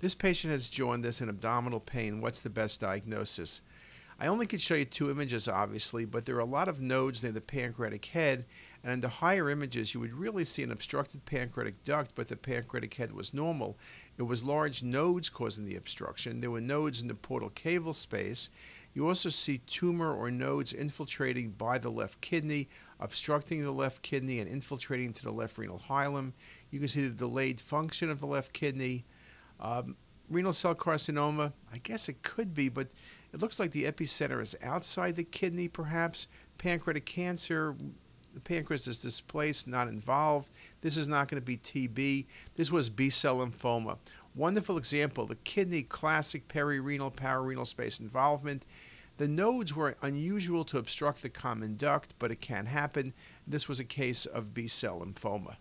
This patient has jaundice and abdominal pain. What's the best diagnosis? I only could show you two images, obviously, but there are a lot of nodes near the pancreatic head, and in the higher images, you would really see an obstructed pancreatic duct, but the pancreatic head was normal. It was large nodes causing the obstruction. There were nodes in the portal caval space. You also see tumor or nodes infiltrating by the left kidney, obstructing the left kidney and infiltrating to the left renal hilum. You can see the delayed function of the left kidney. Um, renal cell carcinoma, I guess it could be, but it looks like the epicenter is outside the kidney, perhaps. Pancreatic cancer, the pancreas is displaced, not involved. This is not going to be TB. This was B cell lymphoma. Wonderful example the kidney, classic perirenal, pararenal space involvement. The nodes were unusual to obstruct the common duct, but it can happen. This was a case of B cell lymphoma.